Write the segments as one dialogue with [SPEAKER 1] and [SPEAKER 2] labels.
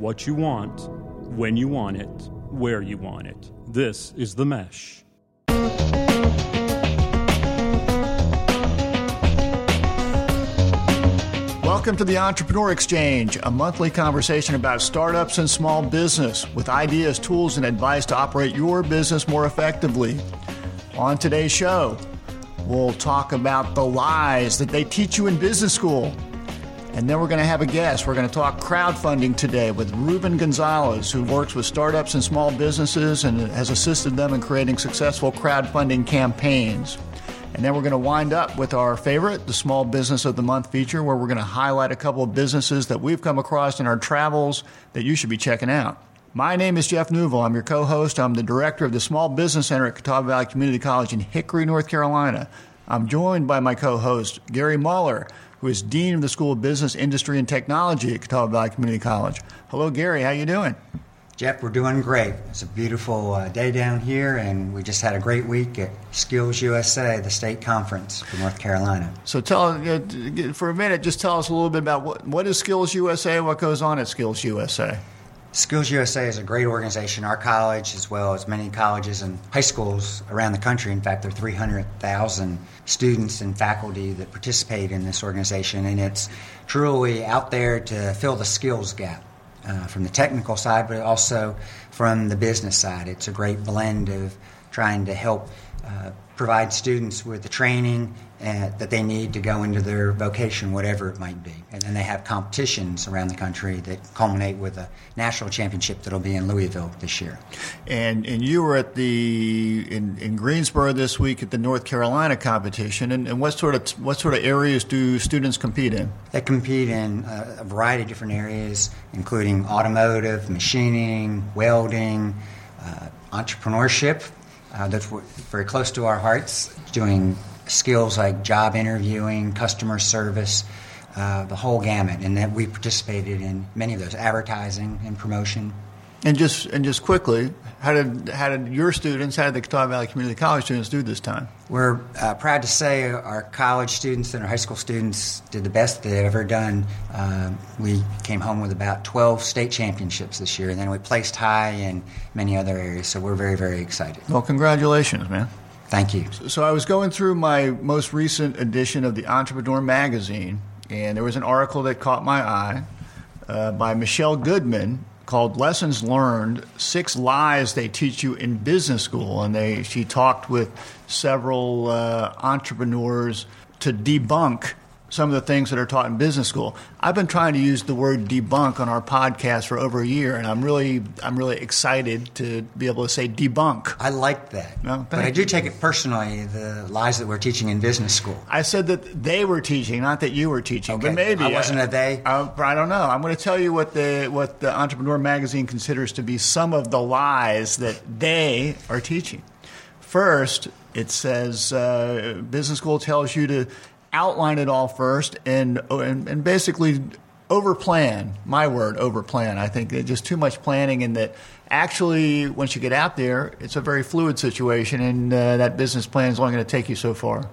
[SPEAKER 1] what you want, when you want it, where you want it. This is The Mesh.
[SPEAKER 2] Welcome to the Entrepreneur Exchange, a monthly conversation about startups and small business with ideas, tools, and advice to operate your business more effectively. On today's show, we'll talk about the lies that they teach you in business school. And then we're going to have a guest. We're going to talk crowdfunding today with Ruben Gonzalez, who works with startups and small businesses and has assisted them in creating successful crowdfunding campaigns. And then we're going to wind up with our favorite, the Small Business of the Month feature, where we're going to highlight a couple of businesses that we've come across in our travels that you should be checking out. My name is Jeff Newville. I'm your co host. I'm the director of the Small Business Center at Catawba Valley Community College in Hickory, North Carolina. I'm joined by my co host, Gary Muller, who is Dean of the School of Business, Industry, and Technology at Catawba Valley Community College. Hello, Gary. How you doing?
[SPEAKER 3] Jeff, we're doing great. It's a beautiful uh, day down here, and we just had a great week at Skills USA, the state conference for North Carolina.
[SPEAKER 2] So, tell uh, for a minute, just tell us a little bit about what, what is Skills USA, what goes on at Skills USA.
[SPEAKER 3] Skills USA is a great organization. Our college, as well as many colleges and high schools around the country, in fact, there are 300,000 students and faculty that participate in this organization, and it's truly out there to fill the skills gap uh, from the technical side, but also from the business side. It's a great blend of trying to help uh, provide students with the training uh, that they need to go into their vocation, whatever it might be. And then they have competitions around the country that culminate with a national championship that'll be in Louisville this year.
[SPEAKER 2] And and you were at the in, in Greensboro this week at the North Carolina competition. And, and what sort of what sort of areas do students compete in?
[SPEAKER 3] They compete in a, a variety of different areas, including automotive, machining, welding, uh, entrepreneurship. Uh, that's very close to our hearts, doing skills like job interviewing, customer service, uh, the whole gamut, and that we participated in many of those, advertising and promotion.
[SPEAKER 2] And just and just quickly, how did how did your students, how did the Catawba Valley Community College students do this time?
[SPEAKER 3] We're uh, proud to say our college students and our high school students did the best they've ever done. Uh, we came home with about 12 state championships this year, and then we placed high in many other areas. So we're very very excited.
[SPEAKER 2] Well, congratulations, man.
[SPEAKER 3] Thank you.
[SPEAKER 2] So I was going through my most recent edition of the Entrepreneur magazine, and there was an article that caught my eye uh, by Michelle Goodman called "Lessons Learned: Six Lies They Teach You in Business School," and they she talked with several uh, entrepreneurs to debunk some of the things that are taught in business school. I've been trying to use the word debunk on our podcast for over a year, and I'm really I'm really excited to be able to say debunk.
[SPEAKER 3] I like that, no, but I do take it personally the lies that we're teaching in business school.
[SPEAKER 2] I said that they were teaching, not that you were teaching.
[SPEAKER 3] Okay.
[SPEAKER 2] But maybe
[SPEAKER 3] I wasn't a they.
[SPEAKER 2] I, I don't know. I'm going to tell you what the what the Entrepreneur magazine considers to be some of the lies that they are teaching. First, it says uh, business school tells you to outline it all first and and, and basically over plan. My word, over plan. I think just too much planning, and that actually once you get out there, it's a very fluid situation, and uh, that business plan is only going to take you so far.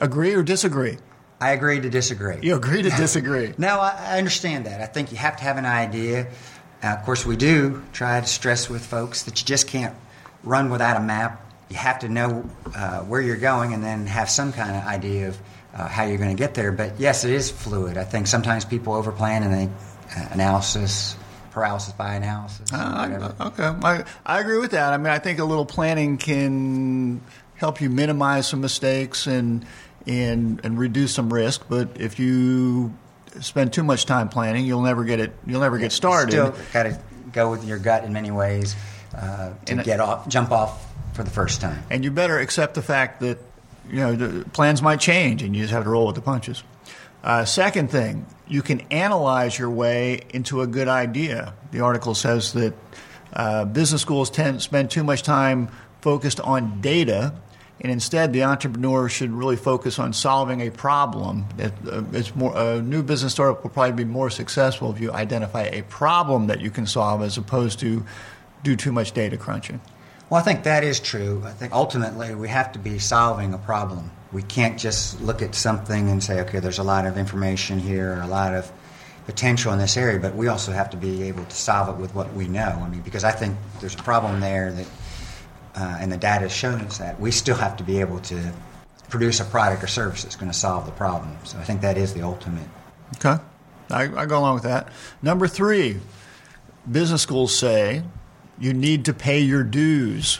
[SPEAKER 2] Agree or disagree?
[SPEAKER 3] I agree to disagree.
[SPEAKER 2] You agree to disagree?
[SPEAKER 3] no, I, I, understand that. I think you have to have an idea. Uh, of course, we do try to stress with folks that you just can't run without a map. You have to know uh, where you're going, and then have some kind of idea of uh, how you're going to get there. But yes, it is fluid. I think sometimes people overplan and they uh, analysis paralysis by analysis.
[SPEAKER 2] Uh, okay, I, I agree with that. I mean, I think a little planning can help you minimize some mistakes and and and reduce some risk. But if you spend too much time planning, you'll never get it. You'll never get started.
[SPEAKER 3] You still got to go with your gut in many ways uh, to and get off, jump off for the first time.
[SPEAKER 2] And you better accept the fact that you know, plans might change and you just have to roll with the punches. Uh, second thing, you can analyze your way into a good idea. The article says that uh, business schools tend spend too much time focused on data, and instead the entrepreneur should really focus on solving a problem. It, uh, it's more, a new business startup will probably be more successful if you identify a problem that you can solve as opposed to do too much data crunching.
[SPEAKER 3] Well, I think that is true. I think ultimately we have to be solving a problem. We can't just look at something and say, okay, there's a lot of information here, a lot of potential in this area, but we also have to be able to solve it with what we know. I mean, because I think there's a problem there that, uh, and the data has shown us that we still have to be able to produce a product or service that's going to solve the problem. So I think that is the ultimate.
[SPEAKER 2] Okay, I, I go along with that. Number three, business schools say you need to pay your dues,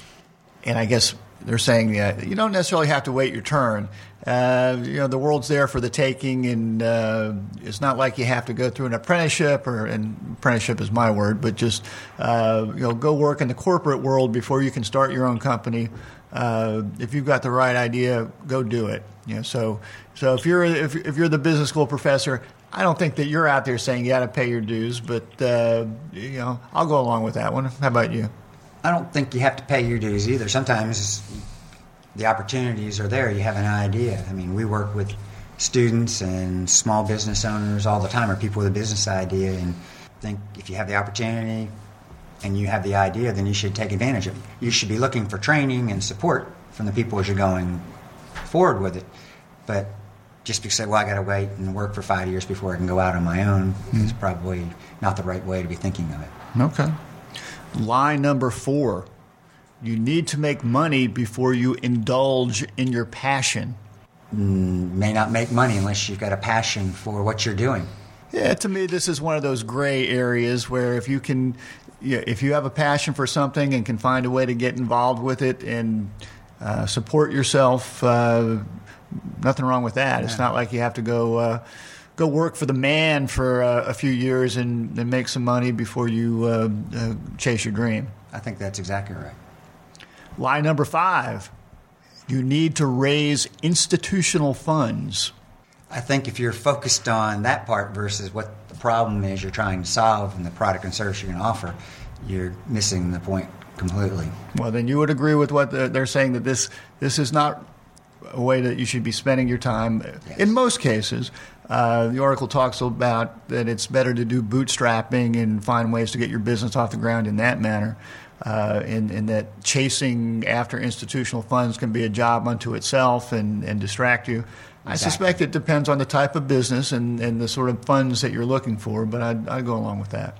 [SPEAKER 2] and I guess they're saying that you don't necessarily have to wait your turn. Uh, you know, the world's there for the taking, and uh, it's not like you have to go through an apprenticeship, or and apprenticeship is my word, but just uh, you know, go work in the corporate world before you can start your own company. Uh, if you've got the right idea, go do it. You know, so so if you're if, if you're the business school professor, I don't think that you're out there saying you got to pay your dues, but uh, you know, I'll go along with that one. How about you?
[SPEAKER 3] I don't think you have to pay your dues either. Sometimes the opportunities are there. You have an idea. I mean, we work with students and small business owners all the time, or people with a business idea, and think if you have the opportunity and you have the idea, then you should take advantage of it. You should be looking for training and support from the people as you're going forward with it. But just because, well, I got to wait and work for five years before I can go out on my own mm-hmm. is probably not the right way to be thinking of it.
[SPEAKER 2] Okay. Lie number four you need to make money before you indulge in your passion.
[SPEAKER 3] Mm, may not make money unless you've got a passion for what you're doing.
[SPEAKER 2] Yeah, to me, this is one of those gray areas where if you can, yeah, if you have a passion for something and can find a way to get involved with it and uh, support yourself, uh, nothing wrong with that. Yeah. It's not like you have to go. Uh, go work for the man for uh, a few years and, and, make some money before you uh, uh, chase your dream.
[SPEAKER 3] I think that's exactly right.
[SPEAKER 2] Lie number five you need to raise institutional funds.
[SPEAKER 3] I think if you're focused on that part versus what the problem is you're trying to solve and the product and service you're going to offer, you're missing the point completely.
[SPEAKER 2] Well, then you would agree with what they're saying that this this is not a way that you should be spending your time. Yes. In most cases, uh, the article talks about that it's better to do bootstrapping and find ways to get your business off the ground in that manner uh, in, in, that chasing after institutional funds can be a job unto itself and, and distract you. Exactly. I suspect it depends on the type of business and, and the sort of funds that you're looking for, but I'd, I'd go along with that.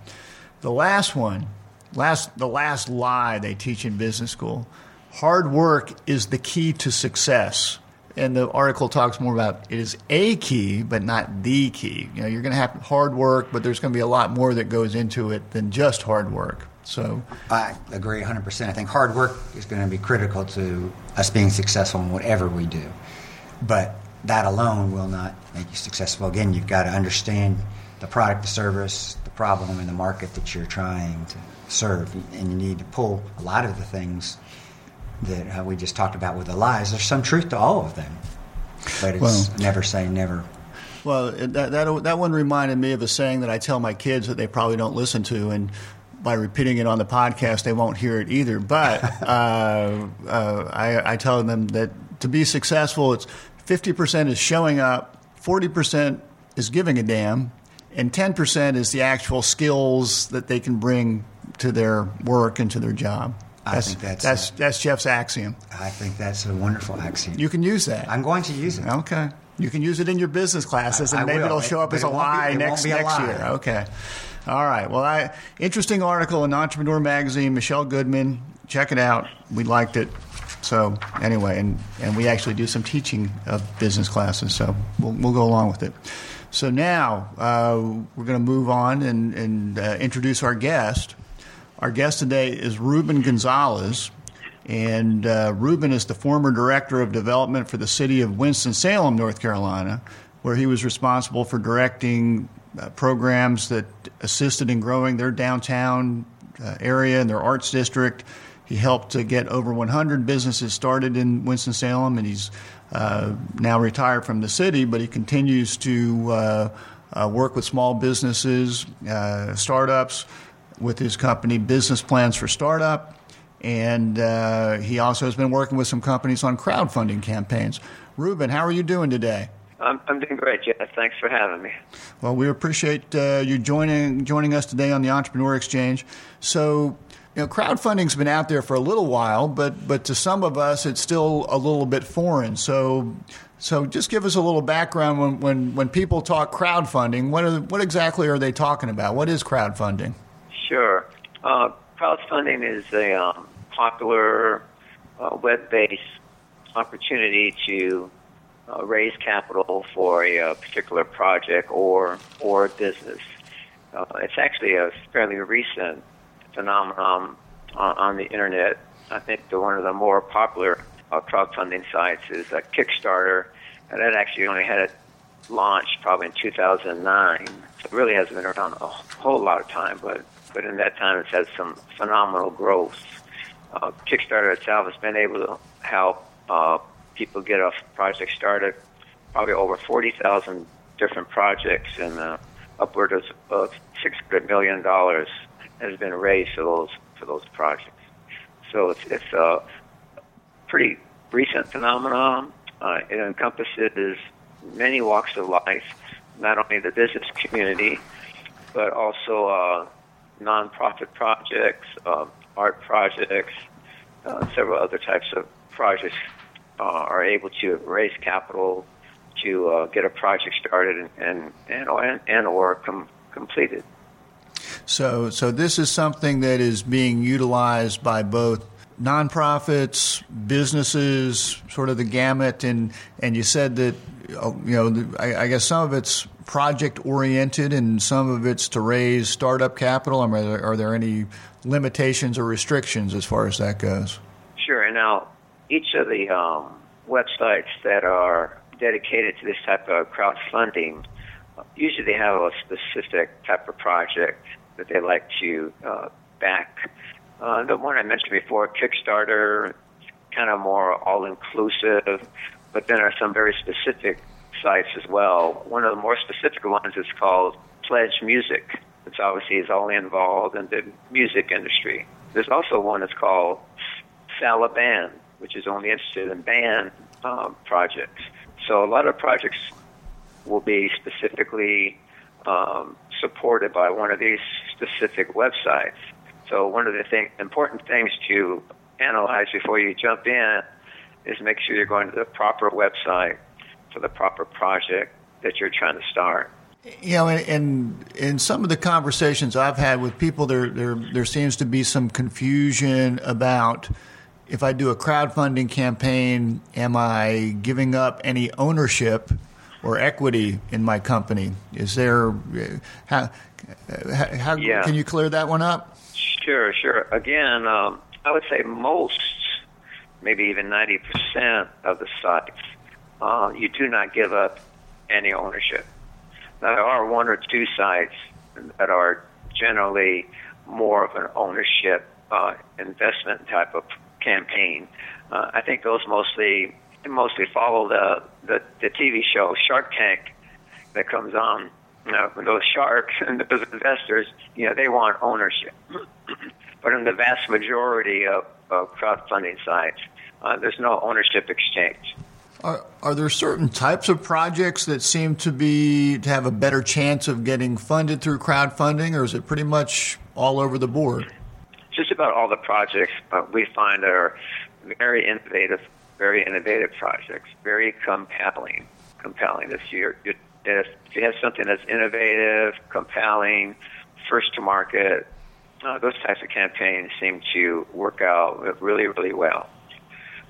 [SPEAKER 2] The last one, last, the last lie they teach in business school hard work is the key to success. And the article talks more about it is a key, but not the key. You know, you're going to have hard work, but there's going to be a lot more that goes into it than just hard work. So
[SPEAKER 3] I agree 100%. I think hard work is going to be critical to us being successful in whatever we do. But that alone will not make you successful. Again, you've got to understand the product, the service, the problem, and the market that you're trying to serve. And you need to pull a lot of the things that uh, we just talked about with the lies. There's some truth to all of them, but it's well, never say never.
[SPEAKER 2] Well, that, that, that one reminded me of a saying that I tell my kids that they probably don't listen to, and by repeating it on the podcast, they won't hear it either. But uh, uh, I, I, tell them that to be successful, it's 50% is showing up, 40% is giving a damn, and 10% is the actual skills that they can bring to their work and to their job.
[SPEAKER 3] I that's, think that's
[SPEAKER 2] that's, a, that's Jeff's axiom.
[SPEAKER 3] I think that's a wonderful axiom.
[SPEAKER 2] You can use that.
[SPEAKER 3] I'm going to use it.
[SPEAKER 2] Okay. You can use it in your business classes, and I maybe will. it'll show up as a lie be, next next lie. year. Okay. All right. Well, I, interesting article in Entrepreneur Magazine. Michelle Goodman. Check it out. We liked it. So anyway, and, and we actually do some teaching of business classes. So we'll, we'll go along with it. So now uh, we're going to move on and, and uh, introduce our guest. Our guest today is Ruben Gonzalez. And uh, Ruben is the former director of development for the city of Winston-Salem, North Carolina, where he was responsible for directing uh, programs that assisted in growing their downtown uh, area and their arts district. He helped to get over 100 businesses started in Winston-Salem, and he's uh, now retired from the city, but he continues to uh, uh, work with small businesses, uh, startups, with his company Business Plans for Startup. And he also has been working with some companies on crowdfunding campaigns. Ruben, how are you doing today?
[SPEAKER 4] I'm, I'm doing great, Jeff. Thanks for having me.
[SPEAKER 2] Well, we appreciate uh, you joining joining us today on the Entrepreneur Exchange. So, You know, crowdfunding's been out there for a little while, but but to some of us, it's still a little bit foreign. So, so just give us a little background when when, when people talk crowdfunding. What are, what exactly are they talking about? What is crowdfunding?
[SPEAKER 4] Sure, uh, crowdfunding is a um, popular uh, web-based opportunity to uh, raise capital for a, a, particular project or or business. Uh, it's actually a fairly recent phenomenon on, on, the internet. I think the, one of the more popular uh, crowdfunding sites is uh, Kickstarter, and that actually only had it launched probably in 2009. So it really hasn't been around a whole lot of time, but but in that time it's had some phenomenal growth. Uh, Kickstarter itself has been able to help uh, people get a project started. Probably over 40,000 different projects and uh, upward of, of 600 million dollars has been raised for those for those projects. So it's it's a pretty recent phenomenon. Uh, it encompasses many walks of life, not only the business community, but also uh, nonprofit projects, uh, art projects, uh, several other types of projects uh, are able to raise capital to uh, get a project started and and and, and or com- completed.
[SPEAKER 2] So, so this is something that is being utilized by both nonprofits, businesses, sort of the gamut, and and you said that uh, you know I, I guess some of it's project oriented and some of it's to raise startup capital. I mean, are, there, are there any limitations or restrictions as far as that goes?
[SPEAKER 4] Sure. Now each of the um, websites that are dedicated to this type of crowdfunding usually they have a specific type of project that they like to uh, back. Uh, the one I mentioned before, Kickstarter, kind of more all inclusive, but then there are some very specific sites as well. One of the more specific ones is called Pledge Music, which obviously is only involved in the music industry. There's also one that's called Sellaband, which is only interested in band um, projects. So a lot of projects will be specifically um, supported by one of these specific websites. So one of the thing, important things to analyze before you jump in is make sure you're going to the proper website for the proper project that you're trying to start.
[SPEAKER 2] You know, in in some of the conversations I've had with people, there there there seems to be some confusion about if I do a crowdfunding campaign, am I giving up any ownership or equity in my company? Is there uh, uh, how, how yeah. can you clear that one up?
[SPEAKER 4] Sure, sure. Again, um, I would say most, maybe even ninety percent of the sites, uh, you do not give up any ownership. Now, there are one or two sites that are generally more of an ownership uh, investment type of campaign. Uh, I think those mostly mostly follow the, the, the TV show Shark Tank that comes on. You know, those sharks and those investors, you know, they want ownership. but in the vast majority of, of crowdfunding sites, uh, there's no ownership exchange.
[SPEAKER 2] Are, are there certain types of projects that seem to be to have a better chance of getting funded through crowdfunding, or is it pretty much all over the board?
[SPEAKER 4] Just about all the projects uh, we find are very innovative very innovative projects, very compelling. Compelling. If you if you have something that's innovative, compelling, first to market, uh, those types of campaigns seem to work out really, really well.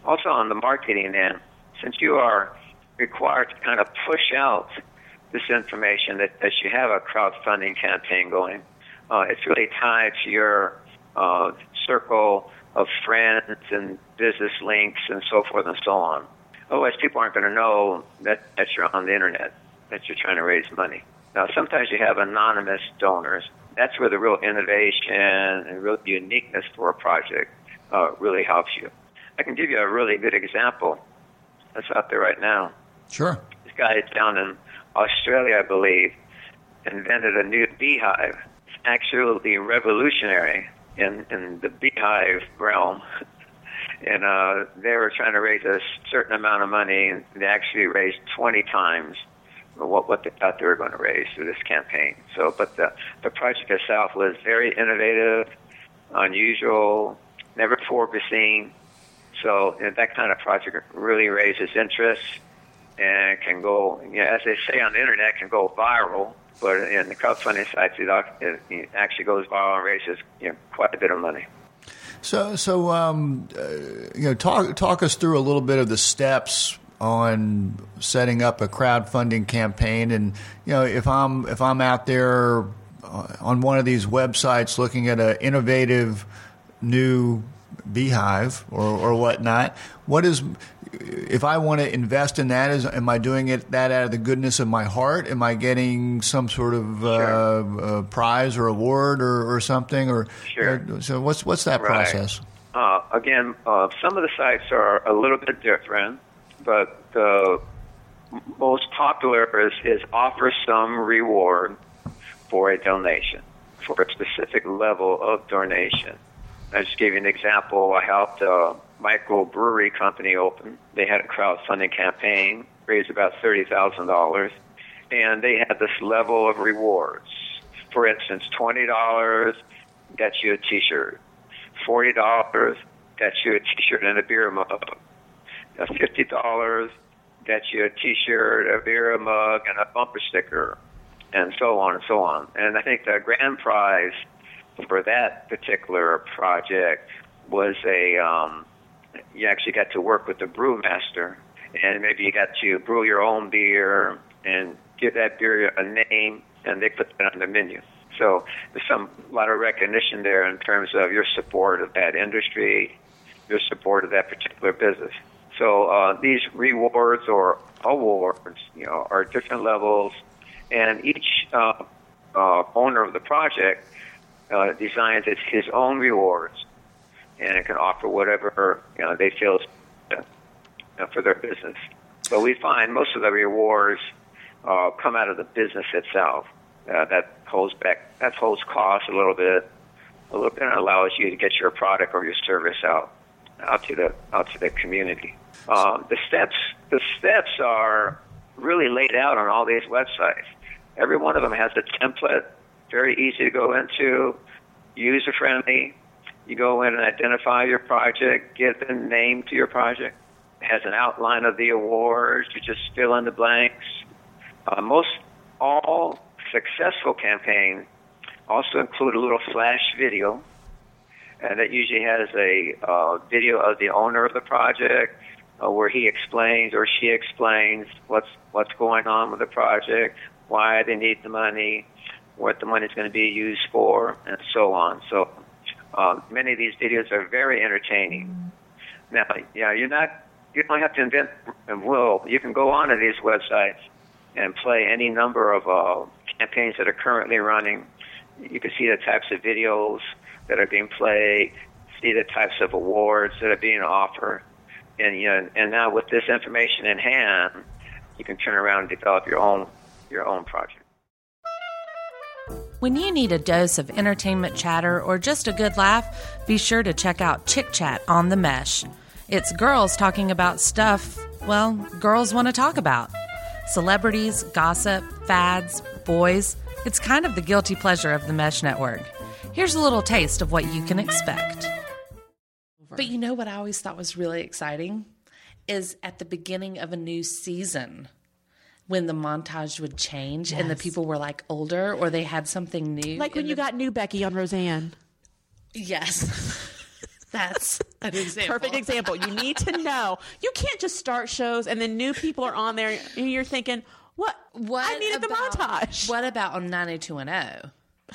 [SPEAKER 4] Also, on the marketing end, since you are required to kind of push out this information that, that you have a crowdfunding campaign going, uh, it's really tied to your uh, circle of friends and business links and so forth and so on. Otherwise, people aren't going to know that, that you're on the internet, that you're trying to raise money. Now, sometimes you have anonymous donors. That's where the real innovation and real uniqueness for a project uh, really helps you. I can give you a really good example that's out there right now.
[SPEAKER 2] Sure.
[SPEAKER 4] This guy down in Australia, I believe, invented a new beehive. It's actually revolutionary in in the beehive realm, and uh, they were trying to raise a certain amount of money, and they actually raised 20 times what what they thought they were going to raise through this campaign. So, but the the project itself was very innovative, unusual, never before seen. So you know, that kind of project really raises interest and can go, you know, as they say on the internet, can go viral. But in the crowdfunding sites, it, actually goes viral and raises you know, quite a bit of money.
[SPEAKER 2] So, so um, uh, you know, talk talk us through a little bit of the steps on setting up a crowdfunding campaign, and you know, if I'm if I'm out there uh, on one of these websites looking at an innovative new beehive or, or whatnot, what is if I want to invest in that? Is am I doing it that out of the goodness of my heart? Am I getting some sort of uh,
[SPEAKER 4] sure.
[SPEAKER 2] uh, prize or award or, or something? Or
[SPEAKER 4] sure.
[SPEAKER 2] Uh, so what's what's that
[SPEAKER 4] right.
[SPEAKER 2] process?
[SPEAKER 4] Uh, again, uh, some of the sites are a little bit different, but the most popular is, is offer some reward for a donation, for a specific level of donation. I just gave you an example. I helped uh, a micro brewery company open. They had a crowdfunding campaign, raised about thirty thousand dollars, and they had this level of rewards. For instance, twenty dollars gets you a T-shirt. Forty dollars gets you a T-shirt and a beer mug. Fifty dollars gets you a T-shirt, a beer mug, and a bumper sticker, and so on and so on. And I think the grand prize for that particular project was a um, you actually got to work with the brewmaster, and maybe you got to brew your own beer and give that beer a name, and they put that on the menu. So there's some a lot of recognition there in terms of your support of that industry, your support of that particular business. So uh, these rewards or awards, you know, are different levels, and each uh, uh, owner of the project uh, designs his own rewards, and it can offer whatever you know they feel uh, for their business. But we find most of the rewards uh, come out of the business itself. That holds back, that holds costs a little bit, a little bit, and allows you to get your product or your service out out to the out to the community. Um, the steps the steps are really laid out on all these websites. Every one of them has a template, very easy to go into, user friendly. You go in and identify your project, give the name to your project. It has an outline of the awards. You just fill in the blanks. Uh, most all successful campaigns also include a little flash video, and that usually has a uh, video of the owner of the project, uh, where he explains or she explains what's what's going on with the project, why they need the money, what the money is going to be used for, and so on. So uh, many of these videos are very entertaining. Now, yeah, you're not you don't have to invent and will. You can go onto these websites and play any number of uh, campaigns that are currently running. You can see the types of videos that are being played, see the types of awards that are being offered, and you know, and now with this information in hand, you can turn around and develop your own your own project.
[SPEAKER 5] When you need a dose of entertainment chatter or just a good laugh, be sure to check out Chick Chat on the Mesh. It's girls talking about stuff, well, girls want to talk about celebrities, gossip, fads, boys. It's kind of the guilty pleasure of the Mesh Network. Here's a little taste of what you can expect. But you know what I always thought was really exciting? Is at the beginning of a new season when the montage would change and the people were like older or they had something new.
[SPEAKER 6] Like when you
[SPEAKER 5] the-
[SPEAKER 6] got new Becky on Roseanne.
[SPEAKER 5] Yes. That's an example.
[SPEAKER 6] Perfect example. You need to know. You can't just start shows and then new people are on there and you're thinking, what?
[SPEAKER 5] What
[SPEAKER 6] I needed
[SPEAKER 5] about,
[SPEAKER 6] the montage.
[SPEAKER 5] What about on 90210?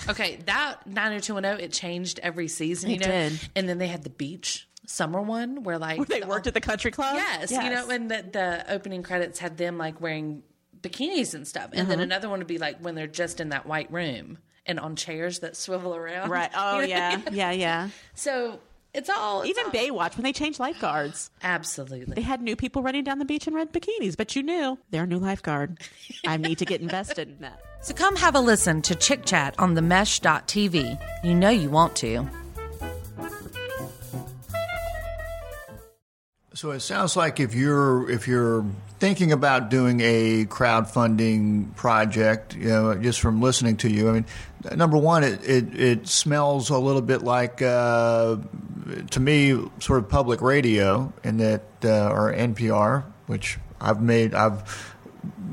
[SPEAKER 5] Okay, that 90210 it changed every season, you
[SPEAKER 6] It
[SPEAKER 5] know.
[SPEAKER 6] did.
[SPEAKER 5] And then they had the beach summer one where like
[SPEAKER 6] Where they
[SPEAKER 5] the-
[SPEAKER 6] worked at the country club?
[SPEAKER 5] Yes, you know, and the, the opening credits had them like wearing bikinis and stuff, and then uh-huh. another one would be like when they're just in that white room and on chairs that swivel around.
[SPEAKER 6] Right. Oh,
[SPEAKER 5] You know?
[SPEAKER 6] yeah. Yeah, yeah.
[SPEAKER 5] So it's all it's
[SPEAKER 6] Even
[SPEAKER 5] all-
[SPEAKER 6] Baywatch, when they changed lifeguards,
[SPEAKER 5] Absolutely, they
[SPEAKER 6] had new people running down the beach in red bikinis, but you knew they're a new lifeguard. I need to get invested in that.
[SPEAKER 5] So come have a listen to Chick Chat on the Mesh TV. You know you want to.
[SPEAKER 2] So it sounds like if you're if you're thinking about doing a crowdfunding project, you know, just from listening to you, I mean, number one, it, it, it smells a little bit like, uh, to me, sort of public radio, in that uh, or NPR, which I've made, I've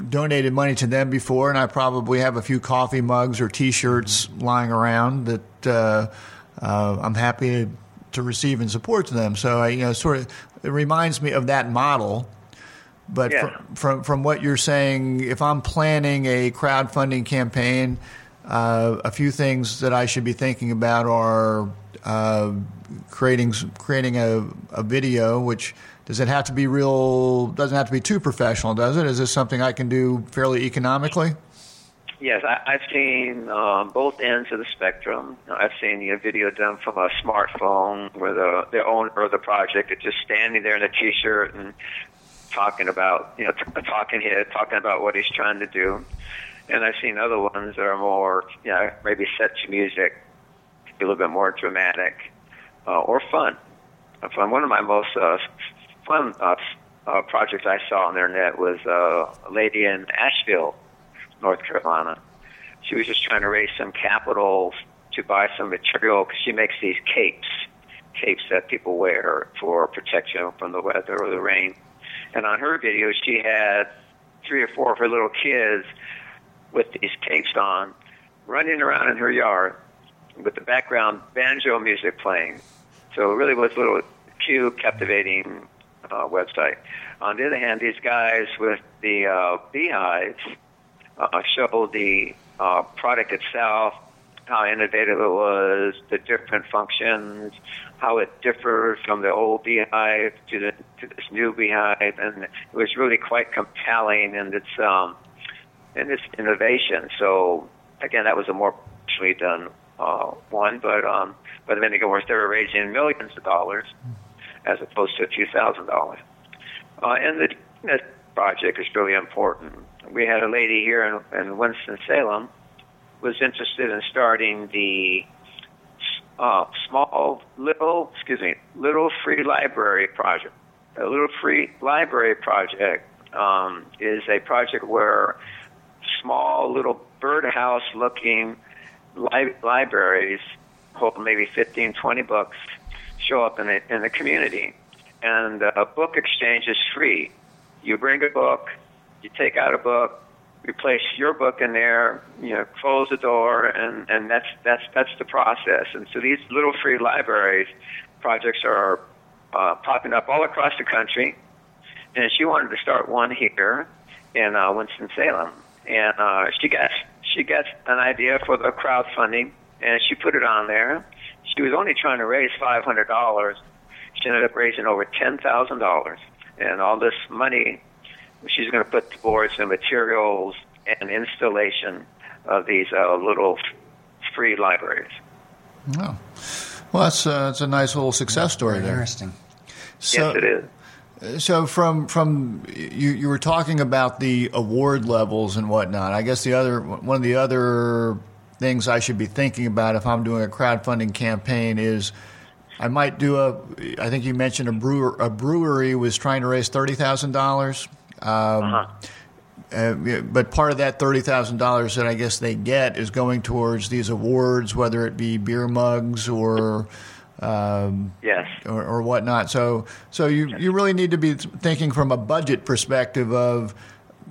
[SPEAKER 2] donated money to them before, and I probably have a few coffee mugs or T-shirts lying around that uh, uh, I'm happy to, to receive and support to them. So I, you know, sort of, it reminds me of that model. But
[SPEAKER 4] Yeah.
[SPEAKER 2] from, from from what you're saying, if I'm planning a crowdfunding campaign, uh, a few things that I should be thinking about are uh, creating creating a, a video. Which does it have to be real? Doesn't have to be too professional, does it? Is this something I can do fairly economically?
[SPEAKER 4] Yes, I, I've seen um, both ends of the spectrum. I've seen a video done from a smartphone where the the owner of the project is just standing there in a t-shirt and talking about you know t- talking head, talking about what he's trying to do. And I've seen other ones that are more, you know, maybe set to music, a little bit more dramatic uh, or fun. Fun. One of my most uh, fun uh, uh, projects I saw on the internet was uh, a lady in Asheville, North Carolina. She was just trying to raise some capital to buy some material because she makes these capes, capes that people wear for protection from the weather or the rain. And on her video, she had three or four of her little kids with these capes on, running around in her yard with the background banjo music playing. So it really was a little cute, captivating uh, website. On the other hand, these guys with the uh, beehives uh, show the uh, product itself, how innovative it was, the different functions, how it differs from the old beehive to the to this new beehive, and it was really quite compelling in its um, in its innovation. So again, that was a more professionally done uh, one, but um, but then again, they were raising millions of dollars as opposed to a few thousand dollars. Uh, and the project is really important. We had a lady here in, in Winston Salem was interested in starting the uh, small little excuse me little free library project. A little free library project um, is a project where small little birdhouse looking li- libraries hold maybe 15, 20 books show up in the, in the community. And uh, a book exchange is free. You bring a book, you take out a book, replace your book in there, you know, close the door, and, and that's, that's, that's the process. And so these little free libraries projects are uh, popping up all across the country. And she wanted to start one here in uh, Winston Salem, and uh, she got she got an idea for the crowdfunding, and she put it on there. She was only trying to raise five hundred dollars. She ended up raising over ten thousand dollars, and all this money she's going to put towards the materials and installation of these uh, little free libraries.
[SPEAKER 2] Oh. Well, that's, uh, that's a nice little success story there.
[SPEAKER 3] interesting.
[SPEAKER 2] So,
[SPEAKER 4] yes, it is.
[SPEAKER 2] So from from you you were talking about the award levels and whatnot. I guess the other one of the other things I should be thinking about if I'm doing a crowdfunding campaign is I might do a. I think you mentioned a brewer a brewery was trying to raise thirty thousand dollars.
[SPEAKER 4] Uh-huh.
[SPEAKER 2] Uh, but part of that thirty thousand dollars that I guess they get is going towards these awards, whether it be beer mugs or um,
[SPEAKER 4] Yes.
[SPEAKER 2] or, or whatnot. So so you you really need to be thinking from a budget perspective of.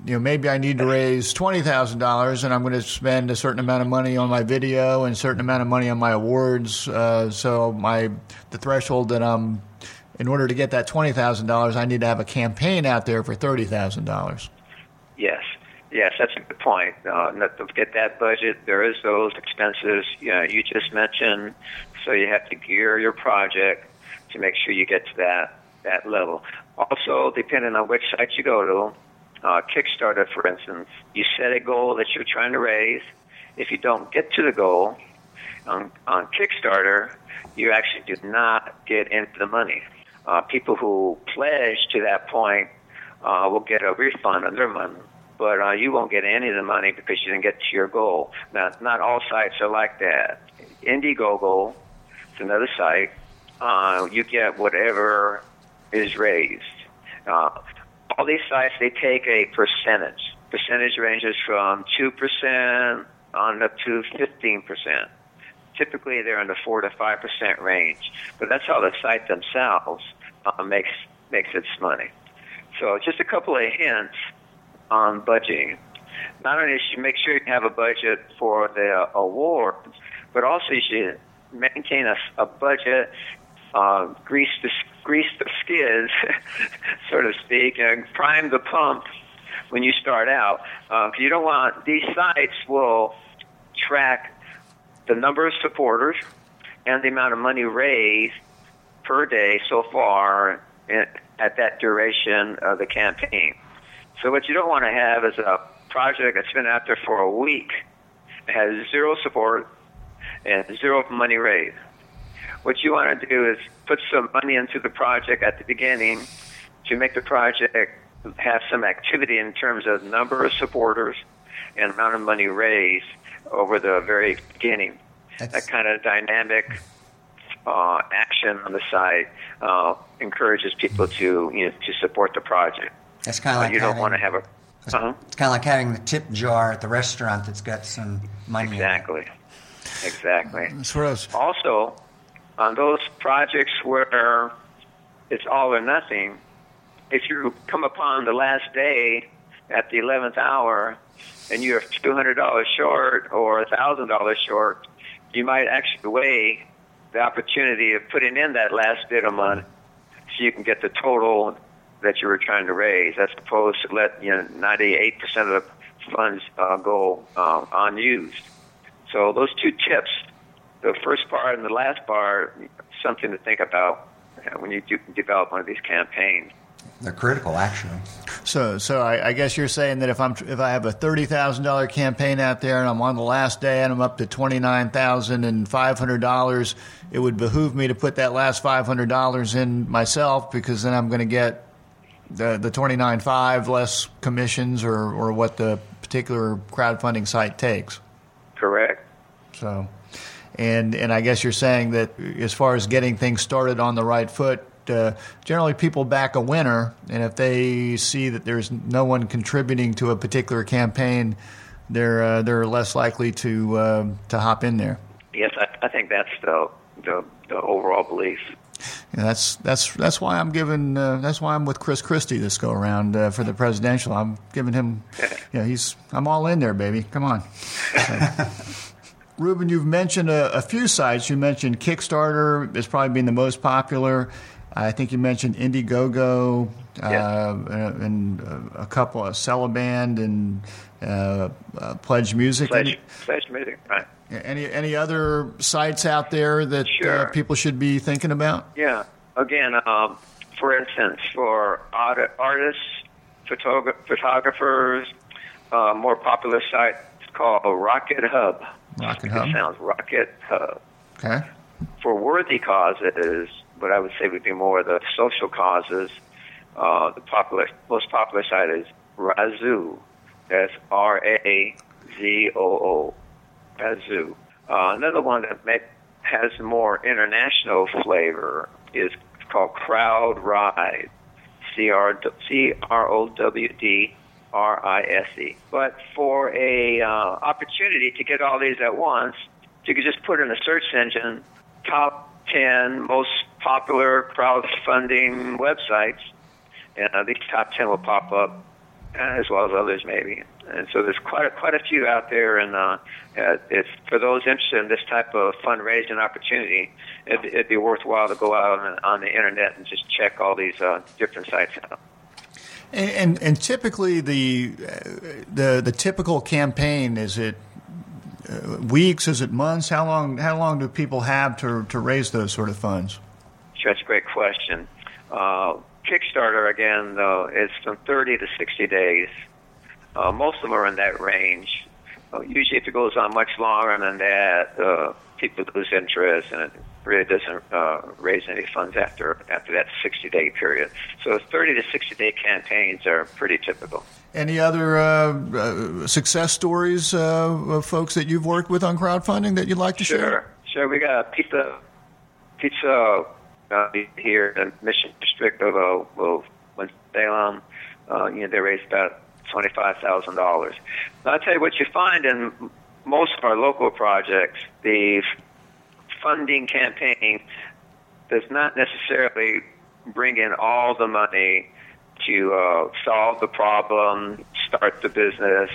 [SPEAKER 2] You know, maybe I need to raise twenty thousand dollars, and I'm going to spend a certain amount of money on my video and a certain amount of money on my awards. Uh, so my the threshold that I'm, in order to get that twenty thousand dollars, I need to have a campaign out there for thirty thousand dollars.
[SPEAKER 4] Yes, yes, that's a good point. Uh, not to get that budget, there is those expenses you, know, you just mentioned, so you have to gear your project to make sure you get to that that level. Also, depending on which site you go to, uh, Kickstarter, for instance, you set a goal that you're trying to raise. If you don't get to the goal on, on Kickstarter, you actually do not get into the money. Uh, people who pledge to that point uh, will get a refund on their money, but uh, you won't get any of the money because you didn't get to your goal. Now, not all sites are like that. Indiegogo, it's another site. Uh, you get whatever is raised. Uh, all these sites they take a percentage. Percentage ranges from two percent on up to 15%. Typically, they're in the 4 to 5% range, but that's how the site themselves uh, makes, makes its money. So, just a couple of hints on budgeting. Not only should you make sure you have a budget for the awards, but also you should maintain a, a budget, uh, grease the grease the skids, so to speak, and prime the pump when you start out. Uh, you don't want these sites will track the number of supporters and the amount of money raised per day so far in, at that duration of the campaign. So what you don't want to have is a project that's been out there for a week, has zero support, and zero money raised. What you want to do is put some money into the project at the beginning to make the project have some activity in terms of number of supporters and amount of money raised over the very beginning. That's... That kind of dynamic uh, action on the side uh, encourages people to you know, to support the project.
[SPEAKER 3] That's kind of uh, like
[SPEAKER 4] you
[SPEAKER 3] having,
[SPEAKER 4] don't want to have a. Uh-huh.
[SPEAKER 3] It's kind of like having the tip jar at the restaurant that's got some money.
[SPEAKER 4] Exactly. Exactly.
[SPEAKER 2] That's
[SPEAKER 4] Also, on those projects where it's all or nothing, if you come upon the last day at the 11th hour and you're $200 short or $1,000 short, you might actually weigh the opportunity of putting in that last bit of money so you can get the total that you were trying to raise, as opposed to let you know 98% of the funds uh, go uh, unused. So those two tips, the first part and the last part, something to think about when you do develop one of these campaigns.
[SPEAKER 3] They're critical, actually.
[SPEAKER 2] So, so I, I, guess you're saying that if I'm if I have a thirty thousand dollar campaign out there and I'm on the last day and I'm up to twenty nine thousand and five hundred dollars, it would behoove me to put that last five hundred dollars in myself because then I'm going to get the the twenty nine five less commissions or or what the particular crowdfunding site takes.
[SPEAKER 4] Correct.
[SPEAKER 2] So, and and I guess you're saying that as far as getting things started on the right foot, uh, generally people back a winner, and if they see that there's no one contributing to a particular campaign, they're uh, they're less likely to uh, to hop in there.
[SPEAKER 4] Yes, I, I think that's the, the, the overall belief.
[SPEAKER 2] Yeah, that's that's that's why I'm giving uh, that's why I'm with Chris Christie this go around uh, for the presidential. I'm giving him, yeah, he's I'm all in there, baby. Come on. Ruben, you've mentioned a, a, few sites. You mentioned Kickstarter as probably being the most popular. I think you mentioned Indiegogo uh, and a couple of Sellaband and uh, uh, Pledge Music.
[SPEAKER 4] Pledge, any, Pledge Music, right.
[SPEAKER 2] Any any other sites out there that uh,
[SPEAKER 4] sure.
[SPEAKER 2] people should be thinking about?
[SPEAKER 4] Yeah. Again, um, for instance, for artists, photog- photographers, uh, more popular site called Rocket Hub.
[SPEAKER 2] Rocket Hub.
[SPEAKER 4] It sounds Rocket Hub.
[SPEAKER 2] Okay.
[SPEAKER 4] For worthy causes, what I would say would be more the social causes. Uh, the popular, most popular site is Razoo. That's R A Z O O. Razoo. Uh, another one that may, has more international flavor is called CrowdRise. C R O W D R I S E. But for a uh, opportunity to get all these at once, you could just put in a search engine top 10 most popular crowdfunding websites, and uh, these top 10 will pop up, uh, as well as others maybe. And so there's quite a, quite a few out there, and uh, if for those interested in this type of fundraising opportunity, it'd, it'd be worthwhile to go out on, on the internet and just check all these uh, different sites out.
[SPEAKER 2] And, and, and typically the uh, the the typical campaign is it uh, weeks? Is it months? How long? How long do people have to to raise those sort of funds?
[SPEAKER 4] That's a great question. Uh, Kickstarter again, though, it's from 30 to 60 days. Uh, most of them are in that range. Uh, usually, if it goes on much longer than that, uh, people lose interest, and it really doesn't uh, raise any funds after after that 60 day period. So 30 to 60 day campaigns are pretty typical.
[SPEAKER 2] Any other uh, uh, success stories uh, of folks that you've worked with on crowdfunding that you'd like to
[SPEAKER 4] sure.
[SPEAKER 2] share?
[SPEAKER 4] Sure, sure. We got a pizza pizza uh, here in the Mission District of uh, Winston-Salem. Uh, you know, they raised about twenty-five thousand dollars. I'll tell you what you find in most of our local projects, the funding campaign does not necessarily bring in all the money to uh, solve the problem, start the business,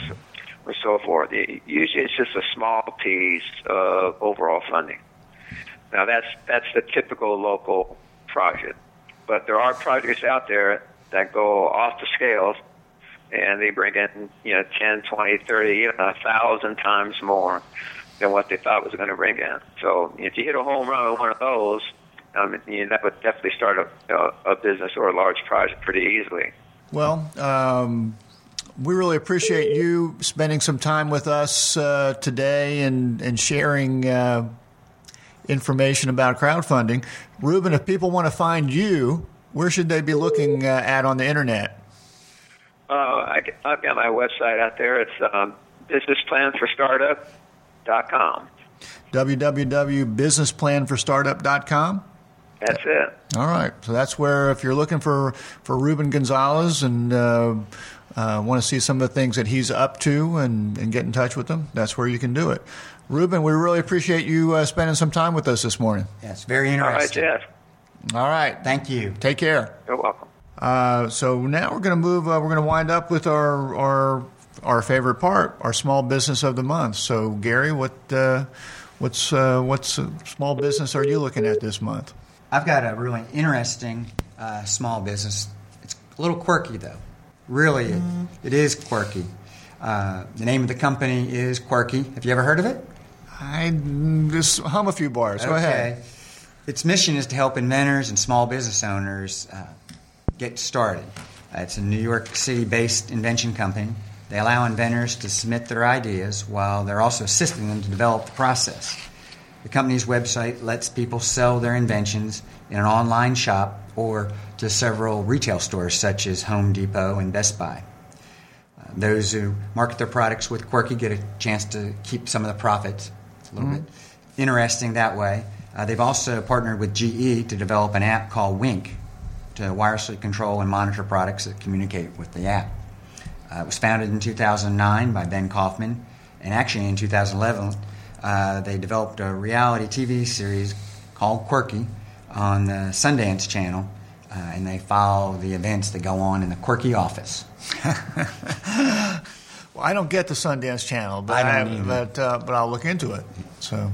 [SPEAKER 4] or so forth. Usually, it's just a small piece of overall funding. Now, that's that's the typical local project, but there are projects out there that go off the scales, and they bring in you know 10, 20, 30, even a thousand times more than what they thought was going to bring in. So if you hit a home run with one of those, um, you know, that would definitely start a, a, a business or a large project pretty easily.
[SPEAKER 2] Well, um, we really appreciate you spending some time with us uh, today and, and sharing uh, information about crowdfunding. Ruben, if people want to find you, where should they be looking uh, at on the internet?
[SPEAKER 4] Uh, I, have got my website out there. It's um, businessplanforstartup.com.
[SPEAKER 2] www.businessplanforstartup.com?
[SPEAKER 4] That's it.
[SPEAKER 2] All right. So that's where, if you're looking for, for Ruben Gonzalez and uh, uh, want to see some of the things that he's up to and, and get in touch with him, that's where you can do it. Ruben, we really appreciate you uh, spending some time with us this morning.
[SPEAKER 3] Yes, very interesting.
[SPEAKER 4] All right,
[SPEAKER 3] interesting.
[SPEAKER 4] Jeff.
[SPEAKER 2] All right.
[SPEAKER 3] Thank you.
[SPEAKER 2] Take care.
[SPEAKER 4] You're welcome.
[SPEAKER 2] Uh, so now we're going to move. Uh, we're going to wind up with our our our favorite part, our small business of the month. So Gary, what uh, what's uh, what's uh, small business are you looking at this month?
[SPEAKER 3] I've got a really interesting uh, small business. It's a little quirky, though. Really, it, it is quirky. Uh, the name of the company is Quirky. Have you ever heard of it?
[SPEAKER 2] I just hum a few bars. Go ahead.
[SPEAKER 3] Its mission is to help inventors and small business owners uh, get started. Uh, it's a New York City based invention company. They allow inventors to submit their ideas while they're also assisting them to develop the process. The company's website lets people sell their inventions in an online shop or to several retail stores such as Home Depot and Best Buy. Uh, those who market their products with Quirky get a chance to keep some of the profits. A little bit interesting that way. Uh, they've also partnered with GE to develop an app called Wink to wirelessly control and monitor products that communicate with the app. Uh, it was founded in 2009 by Ben Kaufman, and actually in 2011, uh, they developed a reality TV series called Quirky on the Sundance Channel, uh, and they follow the events that go on in the Quirky office.
[SPEAKER 2] Well, I don't get the Sundance Channel, but
[SPEAKER 3] I don't either.
[SPEAKER 2] but uh, but I'll look into it. So,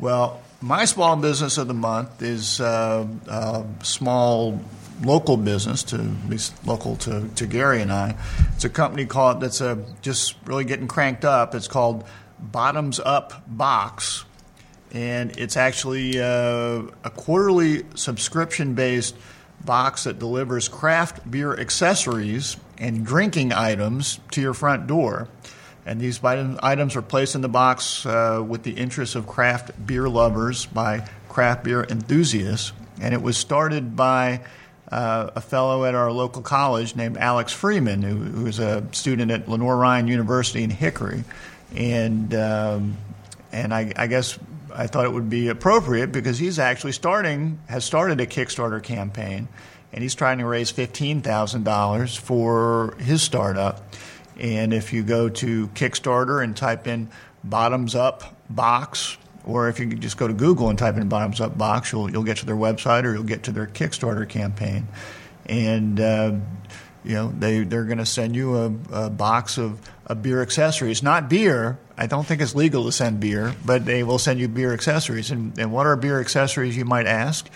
[SPEAKER 2] well, my small business of the month is uh, a small local business to at least local to, to Gary and I. It's a company called that's a just really getting cranked up. It's called Bottoms Up Box, and it's actually uh, a quarterly subscription based box that delivers craft beer accessories and drinking items to your front door. And these items are placed in the box uh, with the interests of craft beer lovers by craft beer enthusiasts. And it was started by uh, a fellow at our local college named Alex Freeman, who, who is a student at Lenoir-Rhyne University in Hickory. And um, and I, I guess I thought it would be appropriate because he's actually starting has started a Kickstarter campaign, and he's trying to raise fifteen thousand dollars for his startup. And if you go to Kickstarter and type in "bottoms up box," or if you just go to Google and type in "bottoms up box," you'll you'll get to their website or you'll get to their Kickstarter campaign, and. Uh, you know they they're going to send you a, a box of, of beer accessories not beer i don't think it's legal to send beer but they will send you beer accessories and, and what are beer accessories you might ask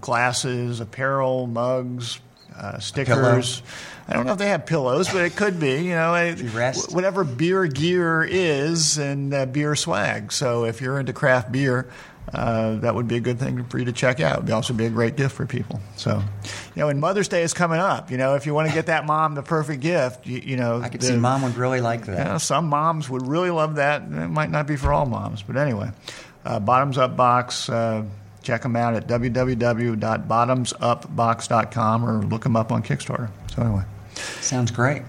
[SPEAKER 2] glasses apparel mugs uh, stickers i don't know if they have pillows but it could be you know whatever beer gear is and uh, beer swag so if you're into craft beer uh, that would be a good thing for you to check out. It would also be a great gift for people. So, you know, and Mother's Day is coming up. You know, if you want to get that mom the perfect gift, you, you know,
[SPEAKER 3] I could
[SPEAKER 2] the-
[SPEAKER 3] see mom would really like that.
[SPEAKER 2] you know, some moms would really love that. It might not be for all moms, but anyway, uh, Bottoms Up Box. Check them out at www.bottomsupbox.com or look them up on Kickstarter. So anyway.
[SPEAKER 3] Sounds great.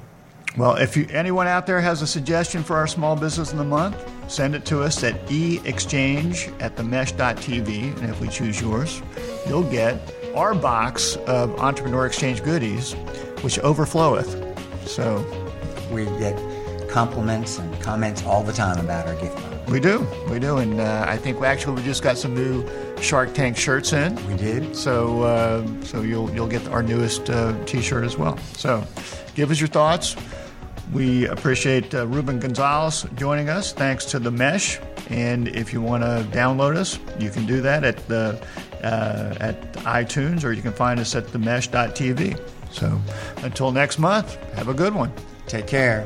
[SPEAKER 2] Well, if you, anyone out there has a suggestion for our small business of the month, send it to us at eexchange at themesh.tv. And if we choose yours, you'll get our box of Entrepreneur Exchange goodies, which overfloweth. So,
[SPEAKER 3] We get compliments and comments all the time about our gift box.
[SPEAKER 2] We do, we do, and uh, I think we actually we just got some new Shark Tank shirts in.
[SPEAKER 3] We did.
[SPEAKER 2] So, uh, so you'll you'll get our newest uh, T-shirt as well. So, give us your thoughts. We appreciate uh, Ruben Gonzalez joining us. Thanks to the Mesh, and if you want to download us, you can do that at the uh, at iTunes, or you can find us at themesh.tv. So, until next month, have a good one.
[SPEAKER 3] Take care.